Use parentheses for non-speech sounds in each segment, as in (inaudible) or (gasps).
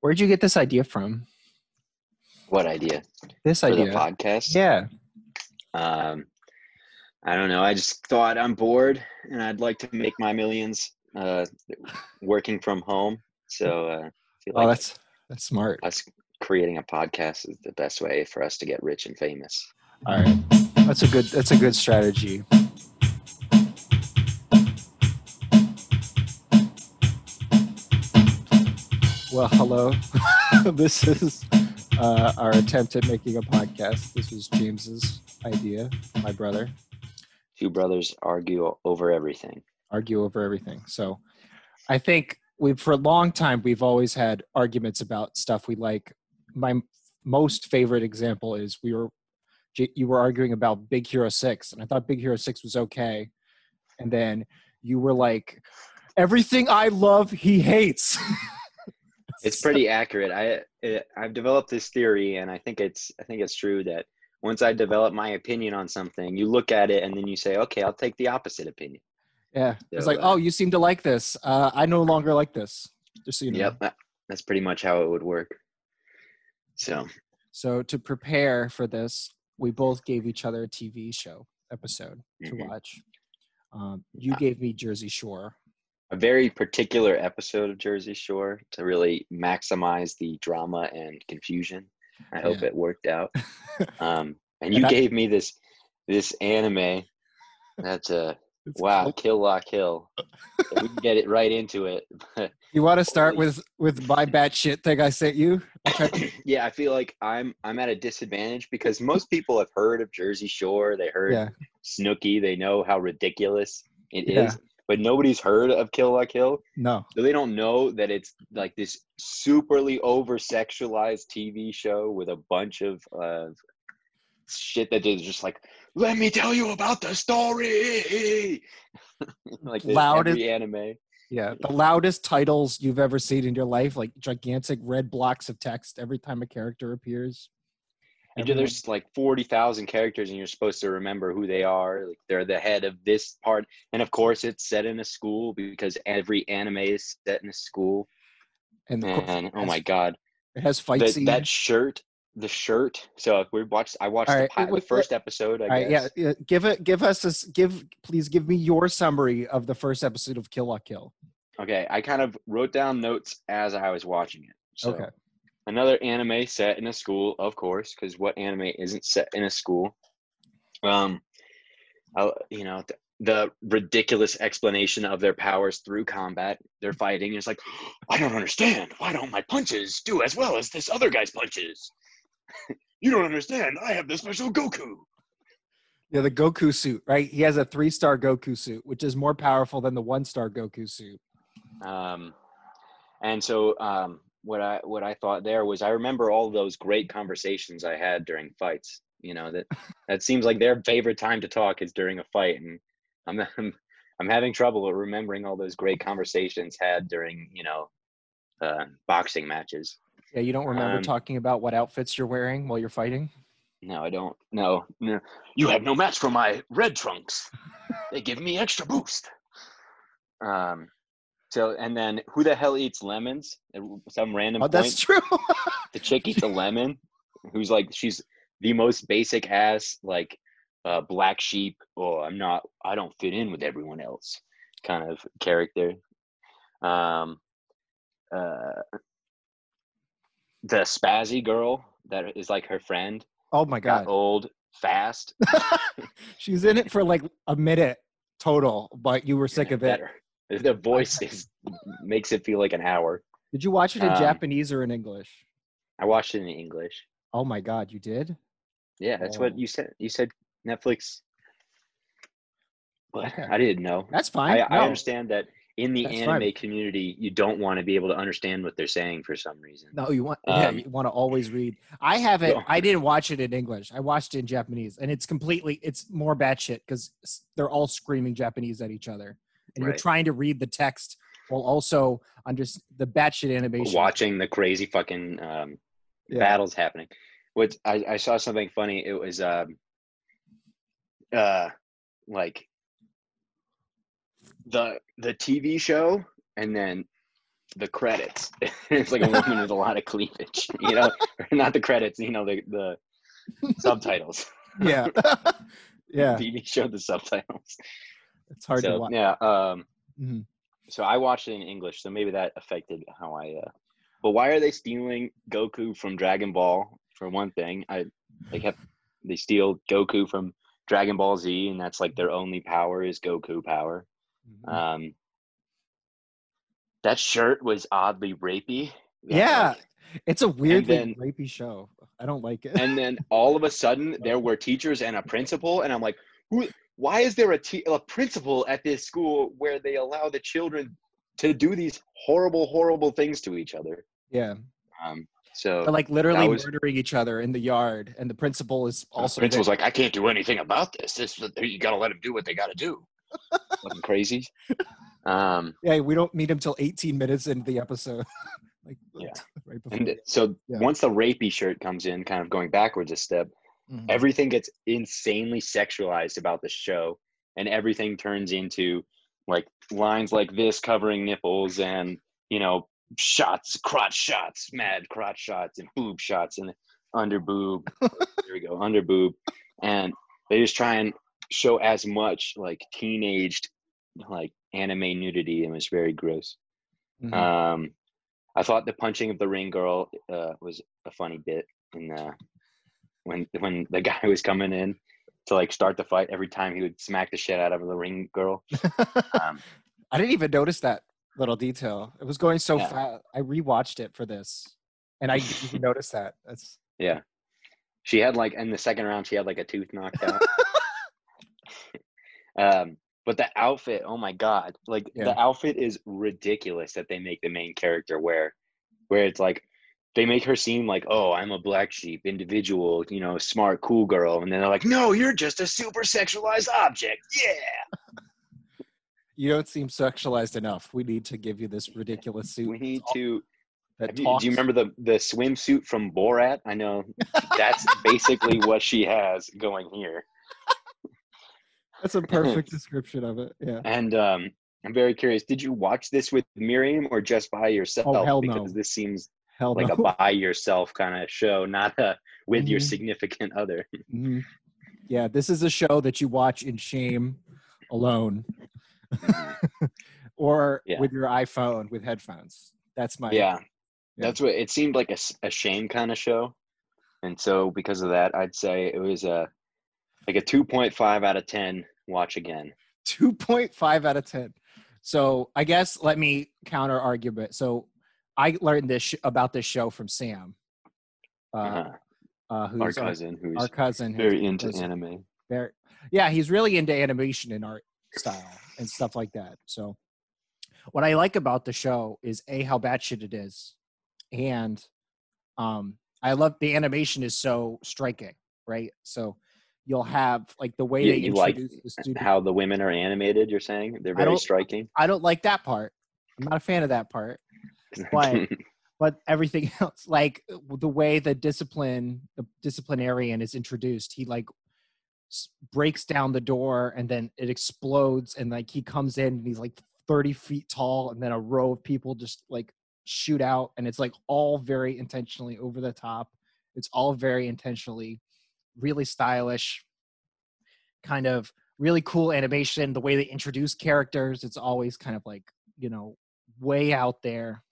Where'd you get this idea from? What idea? This For idea. podcast? Yeah. Um, I don't know. I just thought I'm bored and I'd like to make my millions uh, working from home. So uh, I feel Oh, like that's that's smart. us creating a podcast is the best way for us to get rich and famous. All right. That's a good that's a good strategy. Well, hello. (laughs) this is uh, our attempt at making a podcast. This was James's idea, my brother. Two brothers argue over everything. argue over everything. So I think we've for a long time we've always had arguments about stuff we like. My most favorite example is we were you were arguing about Big Hero 6 and I thought Big Hero 6 was okay. And then you were like everything I love he hates. (laughs) It's (laughs) pretty accurate. I it, I've developed this theory, and I think it's I think it's true that once I develop my opinion on something, you look at it and then you say, okay, I'll take the opposite opinion. yeah. It's like, uh, "Oh, you seem to like this. Uh, I no longer like this." Just so you know. Yep, that's pretty much how it would work. So So to prepare for this, we both gave each other a TV show episode to Mhm. watch. Um, you gave me Jersey Shore. A very particular episode of Jersey Shore to really maximize the drama and confusion. I hope Yeah. it worked out. (laughs) Um, and And you I- gave me this this anime. That's (laughs) a It's wow, cool. Kill La Kill. (laughs) We can get it right into it. You want to start with with my batshit thing I sent you? (coughs) Okay. yeah, I feel like I'm I'm at a disadvantage because most people have heard of Jersey Shore. They heard Yeah. Snooki. They know how ridiculous it is, Yeah. But nobody's heard of Kill La Kill. No. So they don't know that it's like this superly over sexualized TV show with a bunch of uh, shit that is just like, let me tell you about the story. (laughs) like this Loud anime. Yeah. The loudest titles you've ever seen in your life, like gigantic red blocks of text every time a character appears. And Everyone- there's like 40,000 characters and you're supposed to remember who they are. Like they're the head of this part. And of course it's set in a school because every anime is set in a school. and And it oh my God, it has fight that, scenes. that shirt, the shirt. So if we watched, I watched the, right, pi- the first episode, I All right, guess. yeah, yeah. Give it. Give us this. Give please. Give me your summary of the first episode of Kill La Kill. Okay, I kind of wrote down notes as I was watching it. So, Okay. Another anime set in a school, of course, because what anime isn't set in a school? Um, I, you know, th- the ridiculous explanation of their powers through combat. They're fighting. It's like, (gasps) I don't understand. Why don't my punches do as well as this other guy's punches? (laughs) you don't understand. I have the special Goku. Yeah, the Goku suit, right? He has a three-star Goku suit, which is more powerful than the one-star Goku suit. Um, and so um, what I what I thought there was I remember all those great conversations I had during fights. You know that that seems like their favorite time to talk is during a fight, and I'm (laughs) I'm, I'm having trouble remembering all those great conversations had during you know uh, boxing matches. Yeah, you don't remember Um, talking about what outfits you're wearing while you're fighting? No, I don't. No, no. You have no match for my red trunks. they give me extra boost. Um. So and then who the hell eats lemons? Some random Oh, point. that's true. (laughs) the chick eats a lemon who's like she's the most basic ass like uh black sheep oh i'm not i don't fit in with everyone else kind of character um uh the spazzy girl that is like her friend oh my got god, old fast (laughs) she's in it for like a minute total, but you were (laughs) sick of it. better the voice is makes it feel like an hour Did you watch it in Um, Japanese or in English? i watched it in english Oh my god, you did? yeah that's Oh. what you said you said netflix but Okay. i didn't know That's fine. I, I understand that in the That's anime fine. community, you don't want to be able to understand what they're saying for some reason. No, you want yeah, Um, you want to always read. I haven't. I didn't watch it in English. I watched it in Japanese, and it's completely. It's more batshit because they're all screaming Japanese at each other, and you're trying to read the text while also under the batshit animation. Watching the crazy fucking um, Yeah. battles happening. What I, I saw something funny. It was um, uh, like the the TV show, and then the credits. (laughs) it's like a woman with a lot of cleavage, (laughs) you know, not the credits, you know, the the (laughs) subtitles. Yeah. yeah. TV show the subtitles. It's hard so, to watch. Yeah. Um, Mhm. So I watched it in English, so maybe that affected how I. Uh, but why are they stealing Goku from Dragon Ball? For one thing, I they kept they steal Goku from Dragon Ball Z, and that's like their only power is Goku power. Mhm. Um, that shirt was oddly rapey. Yeah. like- It's a weirdly then- rapey show. I don't like it. and then all of a sudden (laughs) there were teachers and a principal, and I'm like, who? Why is there a, te- a principal at this school where they allow the children to do these horrible, horrible things to each other? yeah. Um, so They're like literally was- murdering each other in the yard, and the principal is the also principal's like, I can't do anything about this. This you got to let them do what they got to do. (laughs) Fucking crazy. Um, yeah. We don't meet him till 18 minutes into the episode. (laughs) like Yeah. (laughs) right before. and so Yeah. once the rapey shirt comes in, kind of going backwards a step, Mhm. everything gets insanely sexualized about the show and everything turns into like lines like this covering nipples and you know shots crotch shots mad crotch shots and boob shots and under boob (laughs) there we go under boob and they just try and show as much like teenaged like anime nudity and it's very gross Mhm. um i thought the punching of the ring girl uh, was a funny bit in uh when when the (laughs) guy was coming in to like start the fight every time he would smack the shit out of the ring girl (laughs) um, I didn't even notice that little detail. It was going so Yeah. fast. I rewatched it for this, and I didn't (laughs) notice that. That's yeah she had like in the second round she had like a tooth knocked out um but the outfit oh my god like Yeah. the outfit is ridiculous that they make the main character wear where it's like they make her seem like oh i'm a black sheep individual you know smart cool girl and then they're like no you're just a super sexualized object yeah you don't seem sexualized enough. We need to give you this ridiculous suit. we need to that you- do you remember the the swimsuit from borat i know that's (laughs) basically what she has going here That's a perfect description of it. Yeah. And um, I'm very curious. Did you watch this with Miriam or just by yourself? Oh, hell because no. this seems Hell like no. a by yourself kind of show, not a with your Mhm. significant other. Mhm. Yeah, this is a show that you watch in shame alone (laughs) or Yeah. with your iPhone with headphones. That's my yeah, that's what it seemed like a, a shame kind of show. And so because of that, I'd say it was a like a 2.5 out of 10 watch again. 2.5 out of 10. So I guess let me counter argument. So I learned this sh- about this show from Sam, uh, Uh-huh. uh, who's Our our, cousin who's our cousin. who's- very into who's anime. very- yeah, he's really into animation and art style and stuff like that. So what I like about the show is a how batshit it is, and um, I love the animation is so striking, right? So you'll have like the way You- they you like introduce the studio. How the women are animated, you're saying? They're very don't- striking. I don't like that part. I'm not a fan of that part. Why? (laughs) But everything (laughs) else, like the way the discipline, the disciplinarian is introduced, he like breaks down the door and then it explodes and like he comes in and he's like 30 feet tall and then a row of people just like shoot out and it's like all very intentionally over the top. It's all very intentionally really stylish, kind of really cool animation. The way they introduce characters, it's always kind of like, you know, way out there.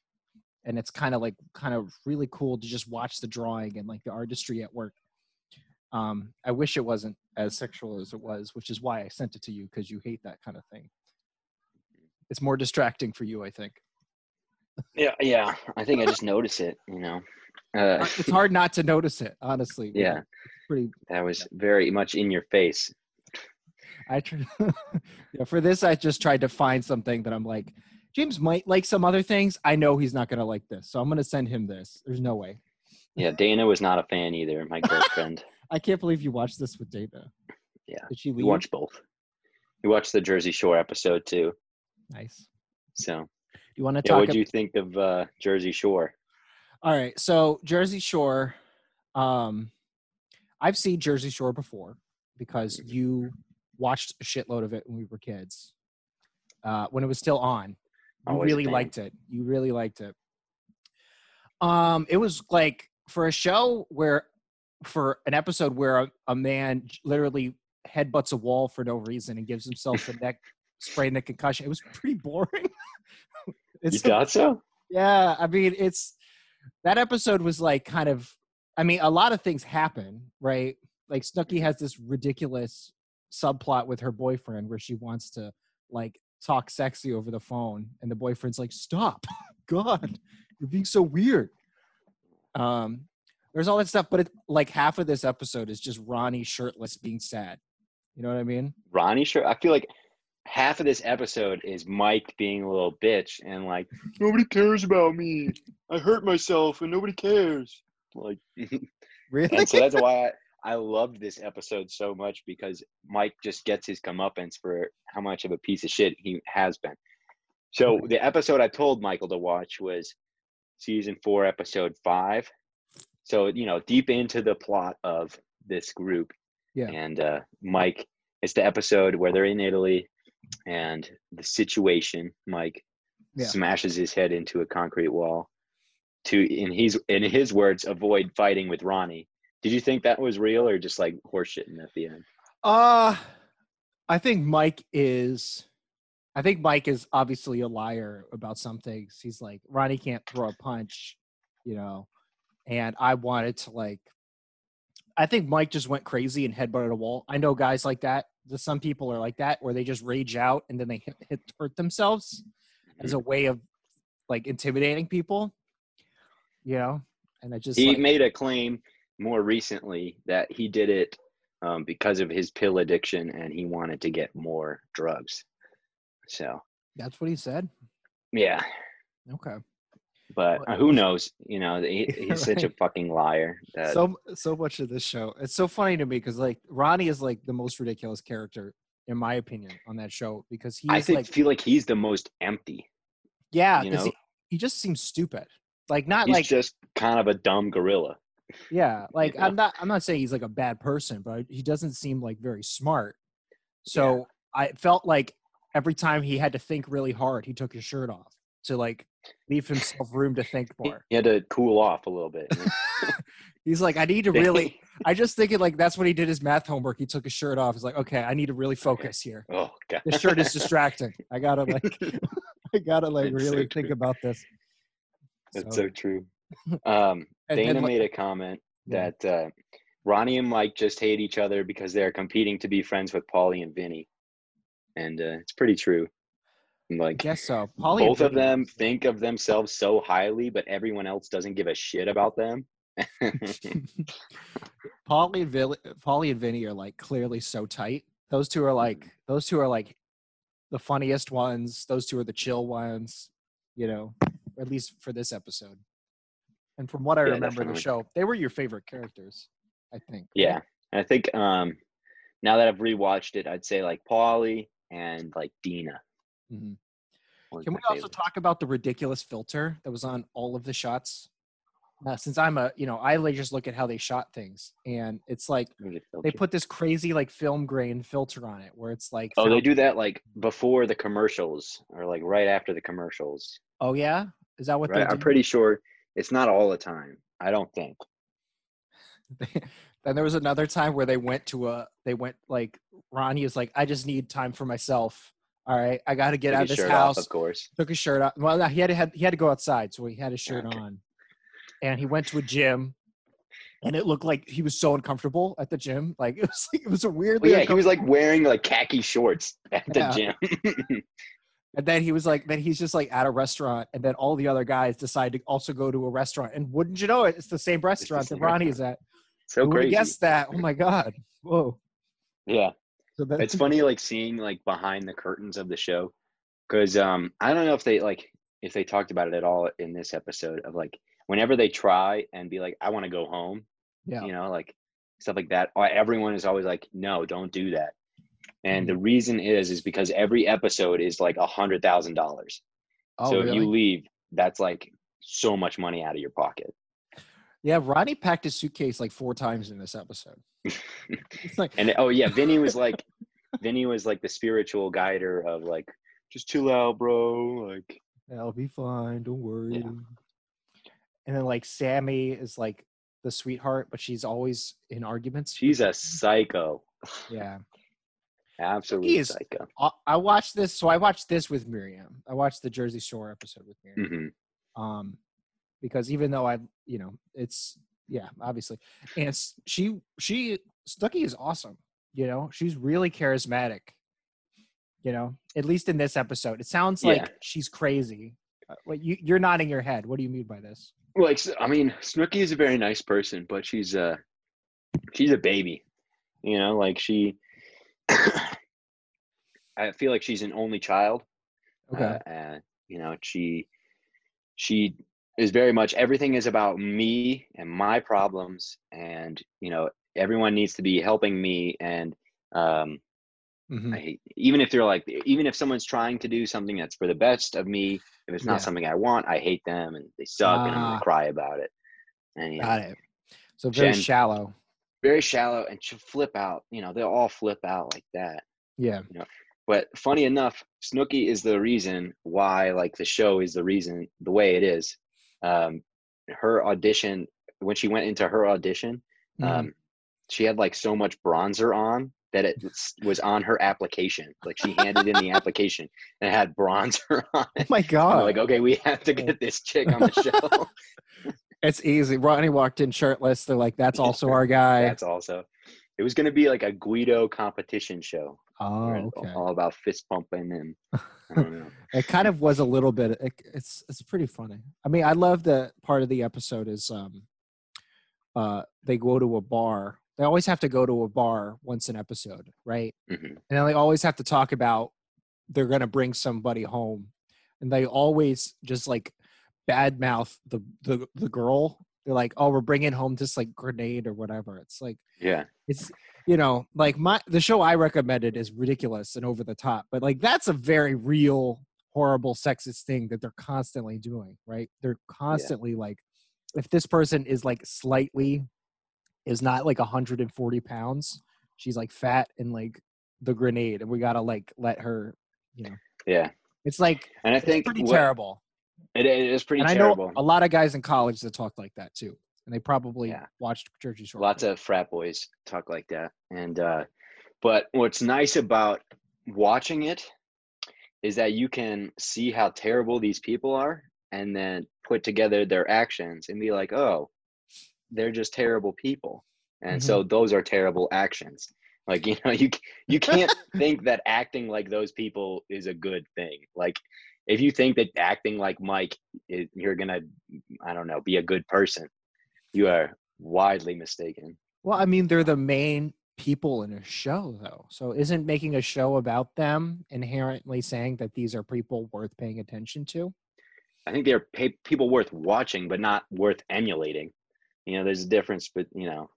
And it's kind of like kind of really cool to just watch the drawing and like the artistry at work. Um, I wish it wasn't as sexual as it was, which is why I sent it to you because you hate that kind of thing. It's more distracting for you, I think. yeah, yeah. I think I just notice it, you know. Uh, (laughs) It's hard not to notice it, honestly. yeah, Pretty that was very much in your face. I tr- (laughs) yeah, for this, I just tried to find something that I'm like, James might like some other things. I know he's not gonna like this, so I'm gonna send him this. There's no way. Yeah, Dana was not a fan either. My (laughs) girlfriend. I can't believe you watched this with Dana. Yeah, Did she we watched both. We watched the Jersey Shore episode too. Nice. So, Do You want to yeah, talk? what ab- do you think of uh, Jersey Shore? All right. So Jersey Shore, um, I've seen Jersey Shore before because Mm-hmm. you watched a shitload of it when we were kids, uh, when it was still on. You Always really liked it. You really liked it. Um, it was like for a show where, for an episode where a, a man literally headbutts a wall for no reason and gives himself a neck sprain, a concussion. It was (laughs) pretty boring. (laughs) You it's thought so? yeah, I mean, it's that episode was like kind of. I mean, a lot of things happen, right? Like Snooki has this ridiculous subplot with her boyfriend where she wants to like talk sexy over the phone, and the boyfriend's like, "Stop, (laughs) God, you're being so weird." Um, there's all that stuff, but it, like half of this episode is just Ronnie shirtless being sad. You know what I mean? Ronnie, shirt I feel like half of this episode is Mike being a little bitch and like (laughs) nobody cares about me. I hurt myself and nobody cares. Like, Really? (laughs) and so that's why I, I loved this episode so much because Mike just gets his comeuppance for how much of a piece of shit he has been. So the episode I told Michael to watch was season four, episode five. So you know, deep into the plot of this group. Yeah. And uh, Mike, it's the episode where they're in Italy, and the situation. Mike Yeah. smashes his head into a concrete wall to, in his in his words, avoid fighting with Ronnie. Did you think that was real or just like horseshitting at the end? Uh I think Mike is I think Mike is obviously a liar about some things. He's like, Ronnie can't throw a punch, you know. And I wanted to like I think Mike just went crazy and headbutted a wall. I know guys like that. The- Some people are like that, where they just rage out and then they hit, hit hurt themselves as Mm-hmm. a way of like intimidating people. You know, and I just he like, made a claim more recently that he did it um, because of his pill addiction and he wanted to get more drugs. So that's what he said. yeah, Okay. but Well, uh, who knows? You know, he, (laughs) he's such a fucking liar. That so so much of this show it's so funny to me because like ronnie is like the most ridiculous character in my opinion on that show because he. I think like feel like he's the most empty. yeah you know? he, he just seems stupid like not He's like just kind of a dumb gorilla. Yeah like know? i'm not i'm not saying he's like a bad person but he doesn't seem like very smart so i felt like every time he had to think really hard he took his shirt off to like leave himself room to think more he had to cool off a little bit. (laughs) he's like i need to really (laughs) I just thinking like that's when he did his math homework. He took his shirt off. He's like, okay, I need to really focus here. oh god, This shirt is distracting. I gotta (laughs) like, I gotta like so really think about this. That's so true. Um, and Dana then, like- made a comment Yeah. that uh, Ronnie and Mike just hate each other because they're competing to be friends with Paulie and Vinny, and uh, it's pretty true. And, I Like guess so. Paulie both of them think of themselves so highly, but everyone else doesn't give a shit about them. (laughs) Paulie and Vil- Paulie and Vinny are like clearly so tight. Those two are Mm-hmm. like those two are like the funniest ones. Those two are the chill ones. You know, at least for this episode. And from what I Yeah, remember in the show, they were your favorite characters. I think. yeah, and I think um, now that I've rewatched it, I'd say like Paulie and like Deena. Mhm. Can we also favorite. talk about the ridiculous filter that was on all of the shots? Uh, since I'm a, you know, I just look at how they shot things, and it's like they put this crazy like film grain filter on it, where it's like, Oh, they do that like before the commercials or like right after the commercials. Oh yeah, is that what Right? I'm pretty sure it's not all the time. I don't think. (laughs) then there was another time where they went to a, they went like Ronnie is like, I just need time for myself. All right, I got to get Took out of this shirt off, house. of course. took his shirt off. Well, no, he had to had, he had to go outside, so he had his shirt Okay. on, and he went to a gym, and it looked like he was so uncomfortable at the gym. Like (laughs) it was like it was a weird. Well, yeah, he was like wearing like khaki shorts at the Yeah. gym. (laughs) and then he was like, then he's just like at a restaurant, and then all the other guys decide to also go to a restaurant, and wouldn't you know it, it's the same restaurant that same Ronnie's at. so Who crazy. guess that? Oh my god! Whoa! Yeah, So it's funny like seeing like behind the curtains of the show because um I don't know if they like if they talked about it at all in this episode of like whenever they try and be like I want to go home, yeah, you know, like stuff like that. uh, Everyone is always like, no, don't do that. And Mm-hmm. the reason is is because every episode is like a hundred thousand dollars. oh so really? if you leave, that's like so much money out of your pocket. yeah, Ronnie packed his suitcase like four times in this episode. It's like, (laughs) And oh yeah, Vinny was like, Vinny was like the spiritual guider of like, just chill out, bro. Like, I'll be fine. Don't worry. Yeah. And then like Sammi is like the sweetheart, but she's always in arguments. She's a psycho. yeah. (laughs) Absolutely is- psycho. I, I watched this. So I watched this with Miriam. I watched the Jersey Shore episode with Miriam. hmm Um, because even though I, you know, it's yeah, obviously, and she she Snooki is awesome. You know, she's really charismatic. You know, at least in this episode, it sounds like Yeah. she's crazy. Uh, What you you're nodding your head. What do you mean by this? Like, I mean, Snooki is a very nice person, but she's a she's a baby. You know, like she. (coughs) I feel like she's an only child. Okay. Uh, and you know, she she is very much everything is about me and my problems, and you know, everyone needs to be helping me. And um, Mhm. I even if they're like even if someone's trying to do something that's for the best of me, if it's not Yeah. something I want, I hate them and they suck, and I'm Ah. gonna cry about it. And you know, Got it. So very Jen- shallow. Very shallow and she'll flip out. You know, they'll all flip out like that. Yeah. You know? But funny enough, Snooki is the reason why like the show is the reason the way it is. Um, her audition when she went into her audition, Mhm. um, she had like so much bronzer on that it was- on her application. Like she handed in the application and it had bronzer (laughs) on oh my god. like, okay, we have to get (laughs) this chick on the show. (laughs) It's easy. Ronnie walked in shirtless. They're like, "That's also our guy." That's also. It was going to be like a Guido competition show. oh, okay. All about fist pumping and (laughs) I don't know. It kind of was a little bit. It, it's it's pretty funny. I mean, I love the part of the episode is um, uh, they go to a bar. They always have to go to a bar once an episode, right? Mhm. And then they always have to talk about they're gonna bring somebody home, and they always just like badmouth the the the girl. They're like, "Oh, we're bringing home this like grenade or whatever." It's like Yeah. it's you know like my the show i recommended is ridiculous and over the top but like that's a very real horrible sexist thing that they're constantly doing right they're constantly like if this person is like slightly is not like 140 pounds she's like fat and like the grenade and we gotta like let her you know Yeah. it's like And I it's think pretty what- terrible It, it is pretty and i terrible. know a lot of guys in college that talk like that too and they probably Yeah. watched jersey shore Lots of frat boys talk like that. And uh but what's nice about watching it is that you can see how terrible these people are and then put together their actions and be like, "Oh, they're just terrible people." And so those are terrible actions. Like, (laughs) you know, you you can't think that acting like those people is a good thing. Like if you think that acting like Mike is, you're going to I don't know, be a good person, you are widely mistaken. Well, I mean, they're the main people in a show, though. So isn't making a show about them inherently saying that these are people worth paying attention to? I think they're pay- people worth watching, but not worth emulating. You know, there's a difference, but you know,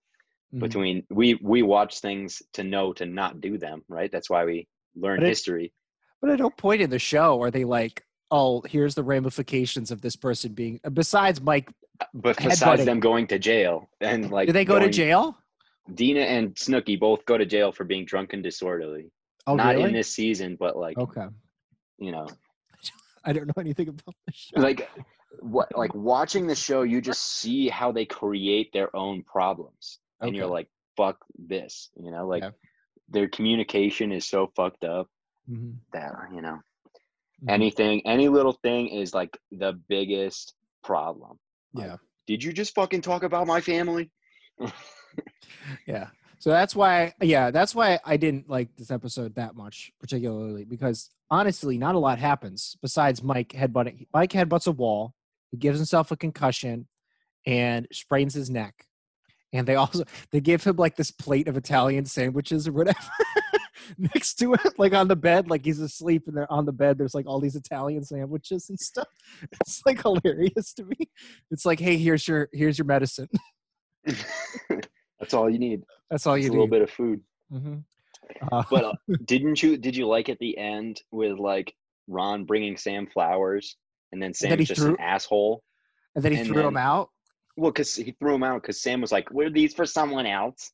Mhm. between we we watch things to know to not do them, right? That's why we learn it- history. But at no point in the show are they like, "Oh, here's the ramifications of this person being." Uh, besides Mike, uh, But besides them going to jail and like, do they go to jail? Deena and Snooki both go to jail for being drunk and disorderly. Oh, not really? in this season, but like okay, you know, (laughs) I don't know anything about the show. like what like watching the show, you just see how they create their own problems, and you're like, "Fuck this," you know, like Yeah. their communication is so fucked up. Mhm, that you know mhm. anything any little thing is like the biggest problem like, yeah, did you just fucking talk about my family (laughs) yeah. So that's why, yeah, that's why I didn't like this episode that much, particularly because honestly, not a lot happens besides Mike headbutting. Mike headbutts a wall. He gives himself a concussion and sprains his neck. And they also they give him like this plate of Italian sandwiches or whatever (laughs) (laughs) next to it, like on the bed, like he's asleep and they're on the bed. There's like all these Italian sandwiches and stuff. (laughs) It's like hilarious to me. It's like, hey, here's your here's your medicine. (laughs) that's all you need That's all It's need. a little bit of food Mhm. Uh, but uh, didn't you did you like at the end with like ron bringing sam flowers and then then he sam's just threw- an asshole and then he and threw him out. well because he threw him out because sam was like were these for someone else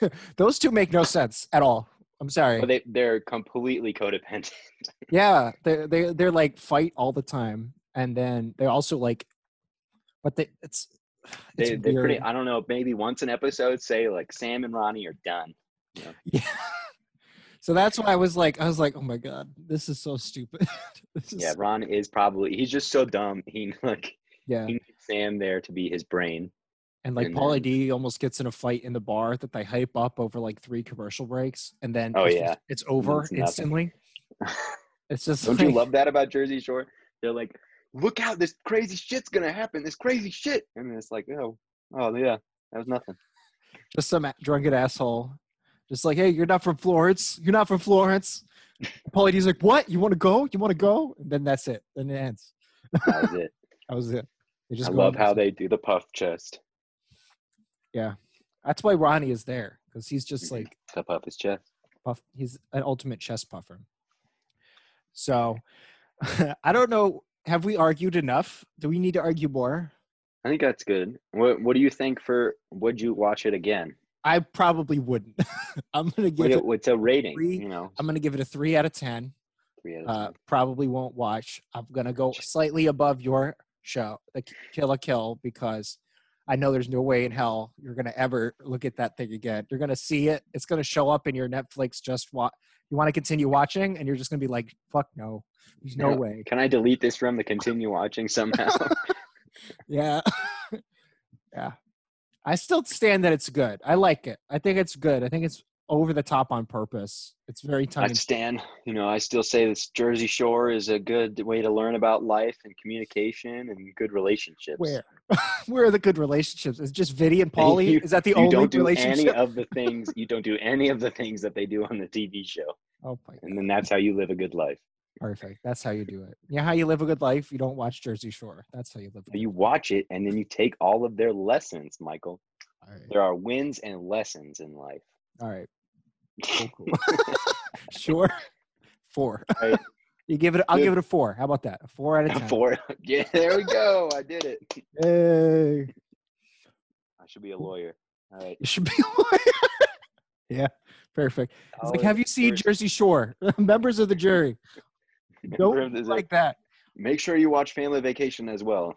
(laughs) Those two make no sense at all. I'm sorry. But they they're completely codependent. (laughs) yeah, they they they're like fight all the time, and then they also like, but they it's it's They they're weird. pretty. I don't know. Maybe once an episode, say like Sam and Ronnie are done. Yeah. (laughs) So that's why I was like, I was like, oh my god, this is so stupid. is Yeah, Ron is probably. He's just so dumb. He like yeah. he needs Sam there to be his brain. And like and Paulie D almost gets in a fight in the bar that they hype up over like three commercial breaks, and then Oh, it's yeah. it's over it's instantly. (laughs) It's just Don't you love that about Jersey Shore? They're like, look out, this crazy shit's gonna happen. This crazy shit, and it's like, oh, oh yeah, that was nothing. just some drunken asshole, just like, hey, you're not from Florence. You're not from Florence. Paulie D's like, what? You want to go? You want to go? And then that's it. Then it ends. That was it. (laughs) That was it. They just I love how they do the puff chest. Yeah, that's why Ronnie is there because he's just Mhm. like The puff his chest. puff. He's an ultimate chest puffer. So, (laughs) I don't know. Have we argued enough? Do we need to argue more? I think that's good. What What do you think for? Would you watch it again? I probably wouldn't. (laughs) I'm gonna give it. it- what's a rating? three. You know, I'm gonna give it a three out of ten. three out of Uh, 10. probably won't watch. I'm gonna go slightly above your show, the Kill La Kill, because I know there's no way in hell you're gonna ever look at that thing again. You're gonna see it. It's gonna show up in your Netflix. Just what you want to continue watching, and you're just gonna be like, "Fuck no, there's no Yeah. way." Can I delete this from the continue watching somehow? (laughs) Yeah, (laughs) yeah. I still stand that it's good. I like it. I think it's good. I think it's over the top on purpose. It's very I tongue. stand. You know, I still say this Jersey Shore is a good way to learn about life and communication and good relationships. Where? (laughs) Where are the good relationships? Is just Vinny and Paulie? You- Is that the you only don't do relationship? any of the things you don't do any of the things that they do on the TV show, (laughs) oh my and then that's how you live a good life. Perfect. That's how you do it. Yeah, how you live a good life. You don't watch Jersey Shore. That's how you live. a You watch it and then you take all of their lessons, Michael. All right. There are wins and lessons in life. All right. Cool, cool. (laughs) sure. Four. (laughs) Right. You give it. I'll Good. give it a four. How about that? A four out of ten. Four. (laughs) Yeah, there we go. I did it. Hey. I should be a lawyer. All right. You should be a lawyer. yeah. Perfect. It's like, have you seen Jersey Shore? Members of the jury. Don't Remember, there's a- like that. Make sure you watch Family Vacation as well.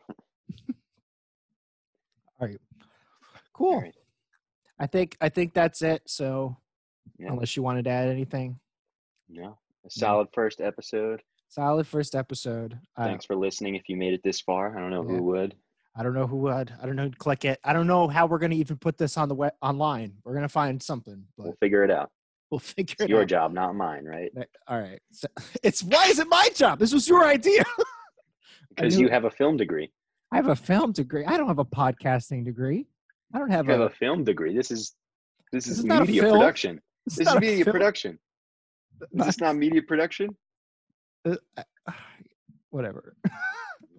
All right. Cool. All right. I think I think that's it. So Yeah. unless you wanted to add anything. No. A solid first episode. Solid first episode. Uh, Thanks for listening. If you made it this far, I don't know Yeah. who would. I don't know who would. I don't know who'd click it. I don't know how we're gonna even put this on the web online. We're gonna find something, but We'll figure it out. we'll (laughs) figure It's it your out. job, not mine, right? All right. So, (laughs) it's why is it my job? This was your idea. (laughs) Because you have a film degree. I have a film degree. I don't have a podcasting degree. I don't have You have a. a film degree. This is this This is is media film. production. (laughs) it's This is media film. production. Is this not media production? Uh, (sighs) Whatever. (laughs)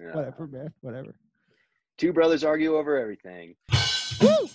Yeah. Whatever, man. Whatever. Two brothers argue over everything. Woo!